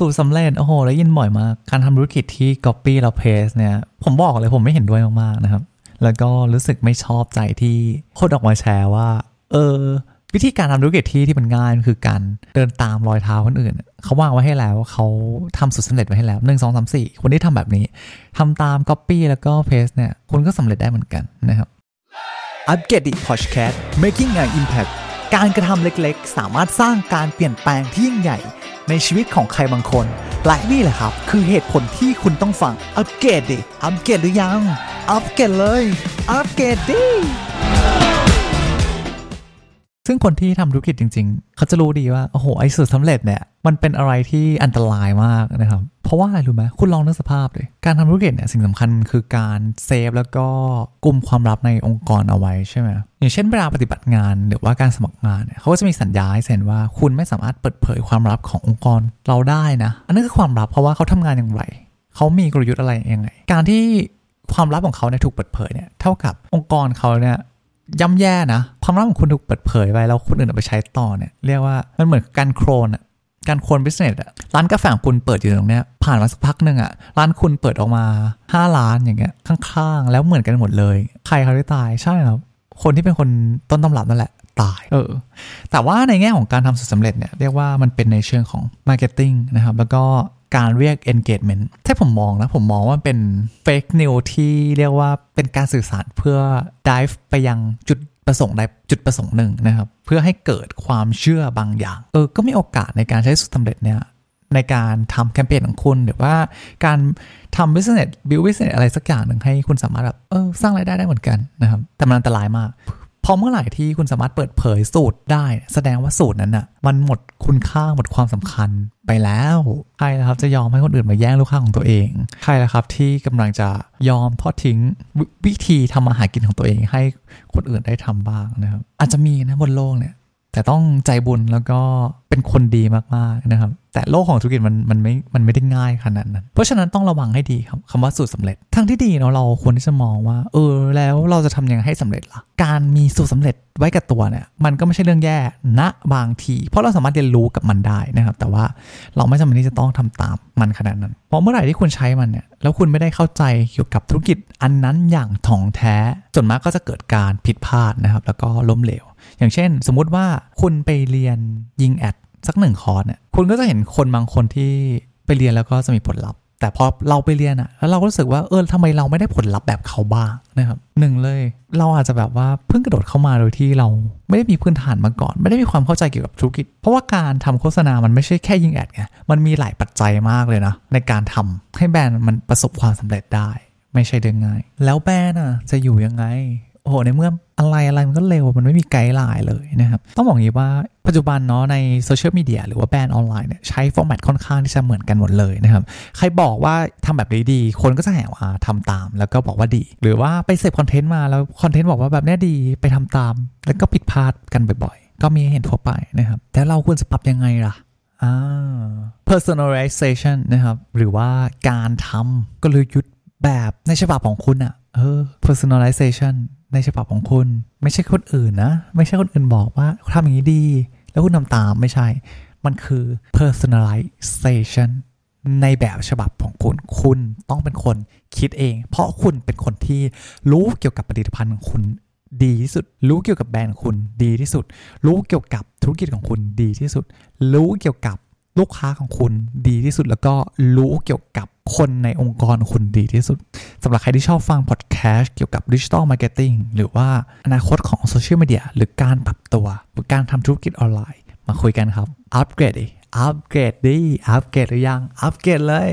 สูตรสำเร็จ โอ้โหได้ยินบ่อยมาก การทำธุรกิจที่ copy แล้ว paste เนี่ย ผมบอกเลยผมไม่เห็นด้วยมาก ๆ นะครับ แล้วก็รู้สึกไม่ชอบใจที่คนออกมาแชร์ว่า เออ วิธีการทำธุรกิจที่ที่มันง่ายคือการเดินตามรอยเท้าคนอื่น เขาวางไว้ให้แล้วเขาทำสุดสำเร็จไว้ให้แล้วหนึ่งสองสามสี่คนที่ทำแบบนี้ทำตาม copy แล้วก็ paste เนี่ยคุณก็สำเร็จได้เหมือนกันนะครับอัปเกรดดิพอดแคสต์ making an impact การกระทำเล็กๆ สามารถสร้างการเปลี่ยนแปลงที่ยิ่งใหญ่ ในชีวิตของใครบางคน และนี่แหละครับ คือเหตุผลที่คุณต้องฟังอัปเกรดดิอัปเกรดหรือยัง อัปเกรดเลย อัปเกรดดิ ซึ่งคนที่ทำธุรกิจจริง ๆ เขาจะรู้ดีว่า โอ้โห ไอ้สูตรสำเร็จเนี่ย มันเป็นอะไรที่อันตรายมากนะครับ เพราะว่าอะไรรู้ไหมคุณลองนึกสภาพเลย การทำธุรกิจเนี่ย สิ่งสำคัญคือการเซฟแล้วก็กลุ่มความลับในองค์กรเอาไว้ใช่ไหมอย่างเช่นเวลาปฏิบัติงานหรือว่าการสมัครงานเนี่ยเขาก็จะมีสัญญาให้เซ็นว่าคุณไม่สามารถเปิดเผยความลับขององค์กรเราได้นะ อันนั้นคือความลับเพราะว่าเขาทำงานอย่างไรเขามีกลยุทธ์อะไรยังไง การที่ความลับของเขาเนี่ยถูกเปิดเผยเนี่ยเท่ากับองค์กรเขาเนี่ย ย่ำแย่นะ ความลับของคุณถูกเปิดเผยไปแล้วคนอื่นเอาไปใช้ต่อเนี่ยเรียกว่ามันเหมือนการโครนอะการโครนบิสเนสอะร้านกาแฟของคุณเปิดอยู่ตรงเนี้ยผ่านมาสักพักหนึ่งอะร้านคุณเปิดออกมา 5 ล้านอย่างเงี้ยข้างๆ แล้วเหมือนกันหมดเลย ใครเขาได้ตายใช่ครับคนที่เป็นคนต้นตำรับนั่นแหละตายเออแต่ว่าในแง่ของการทำสุดสำเร็จเนี่ยเรียกว่ามันเป็นในเชิงของ Marketing นะครับแล้วก็ การเรียก engagement ถ้าผมมองนะ ผมมองว่าเป็น fake news ที่เรียกว่าเป็นการสื่อสารเพื่อ dive ไปยังจุดประสงค์ใดจุดประสงค์หนึ่งนะครับ เพื่อให้เกิดความเชื่อบางอย่าง เออ ก็มีโอกาสในการใช้สุดสำเร็จเนี่ยในการทำแคมเปญของคุณ หรือว่าการทำ business build business อะไรสักอย่างหนึ่งให้คุณสามารถแบบเออสร้างรายได้ได้เหมือนกันนะครับ แต่มันอันตรายมาก พอเมื่อไหร่ที่คุณสามารถเปิดเผยสูตรได้ แสดงว่าสูตรนั้นอะ มันหมดคุณค่าหมดความสำคัญไปแล้วใครนะครับจะยอมให้คนอื่นมาแย่งลูกค้าของตัวเองใครนะครับที่กำลังจะยอมทอดทิ้งววิธีทำมาหากินของตัวเองให้คนอื่นได้ทำบ้างนะครับอาจจะมีนะบนโลกเนี่ยแต่ต้องใจบุญแล้วก็เป็นคนดีมากๆนะครับแต่โลกของธุรกิจมันมันไม่มันไม่ได้ง่ายขนาดนั้น เพราะฉะนั้นต้องระวังให้ดีครับคำว่าสูตรสำเร็จทางที่ดีเนาะเราควรที่จะมองว่า เออ แล้วเราจะทำยังไงให้สำเร็จล่ะ การมีสูตรสำเร็จไว้กับตัวเนี่ยมันก็ไม่ใช่เรื่องแย่ณบางที เพราะเราสามารถเรียนรู้กับมันได้นะครับ แต่ว่าเราไม่จำเป็นที่จะต้องทำตามมันขนาดนั้น เพราะเมื่อไหร่ที่คุณใช้มันเนี่ยแล้วคุณไม่ได้เข้าใจเกี่ยวกับธุรกิจอันนั้นอย่างถ่องแท้ส่วนมากก็จะเกิดการผิดพลาดนะครับ แล้วก็ล้มเหลว อย่างเช่น สมมุติว่าคุณไปเรียนยิงแอด สักหนึ่งคอร์สเนี่ยคุณก็จะเห็นคนบางคนที่ไปเรียนแล้วก็จะมีผลลัพธ์ แต่พอเราไปเรียนอะแล้วเราก็รู้สึกว่าเออทำไมเราไม่ได้ผลลัพธ์แบบเขาบ้างนะครับหนึ่งเลย เราอาจจะแบบว่าเพิ่งกระโดดเข้ามาโดยที่เราไม่ได้มีพื้นฐานมาก่อน ไม่ได้มีความเข้าใจเกี่ยวกับธุรกิจ เพราะว่าการทำโฆษณามันไม่ใช่แค่ยิงแอดไงมันมีหลายปัจจัยมากเลยนะในการทำให้แบรนด์มันประสบความสำเร็จได้ ไม่ใช่เรื่องง่าย แล้วแบรนด์อะจะอยู่ยังไงโอ้โหในเมื่อ อะไรอะไรมันก็เร็วมันไม่มี guideline เลยนะครับต้องบอกอย่างนี้ว่าปัจจุบันเนาะในโซเชียลมีเดียหรือว่าแบรนด์ออนไลน์เนี่ยใช้ format ค่อนข้างที่จะเหมือนกันหมดเลยนะครับใครบอกว่าทำแบบนี้ดี คนก็จะแห่ว่าทำตาม แล้วก็บอกว่าดี หรือว่าไปเสพ content มาแล้ว content บอกว่าแบบนี้ดีไปทำตาม แล้วก็ผิดพลาดกันบ่อยๆ ก็มีเห็นทั่วไปนะครับแต่เราควรจะปรับยังไงล่ะอ่า personalization นะครับหรือว่าการทำกลยุทธ์แบบในฉบับของคุณอะเออ personalization ในฉบับของคุณ ไม่ใช่คนอื่นนะ ไม่ใช่คนอื่นบอกว่าทำอย่างนี้ดี แล้วคุณทำตามไม่ใช่ มันคือ personalization ในแบบฉบับของคุณ คุณต้องเป็นคนคิดเอง เพราะคุณเป็นคนที่รู้เกี่ยวกับผลิตภัณฑ์ของคุณดีที่สุด รู้เกี่ยวกับแบรนด์ของคุณดีที่สุด รู้เกี่ยวกับธุรกิจของคุณดีที่สุด รู้เกี่ยวกับลูกค้าของคุณดีที่สุด แล้วก็รู้เกี่ยวกับ คนในองค์กรคุณดีที่สุดสำหรับใครที่ชอบฟังพอดแคสต์เกี่ยวกับ digital marketing หรือว่าอนาคตของโซเชียลมีเดียหรือการปรับตัว หรือการทำธุรกิจออนไลน์ มาคุยกันครับ UPGRADI UPGRADI อัปเกรดหรือยัง อัปเกรดเลย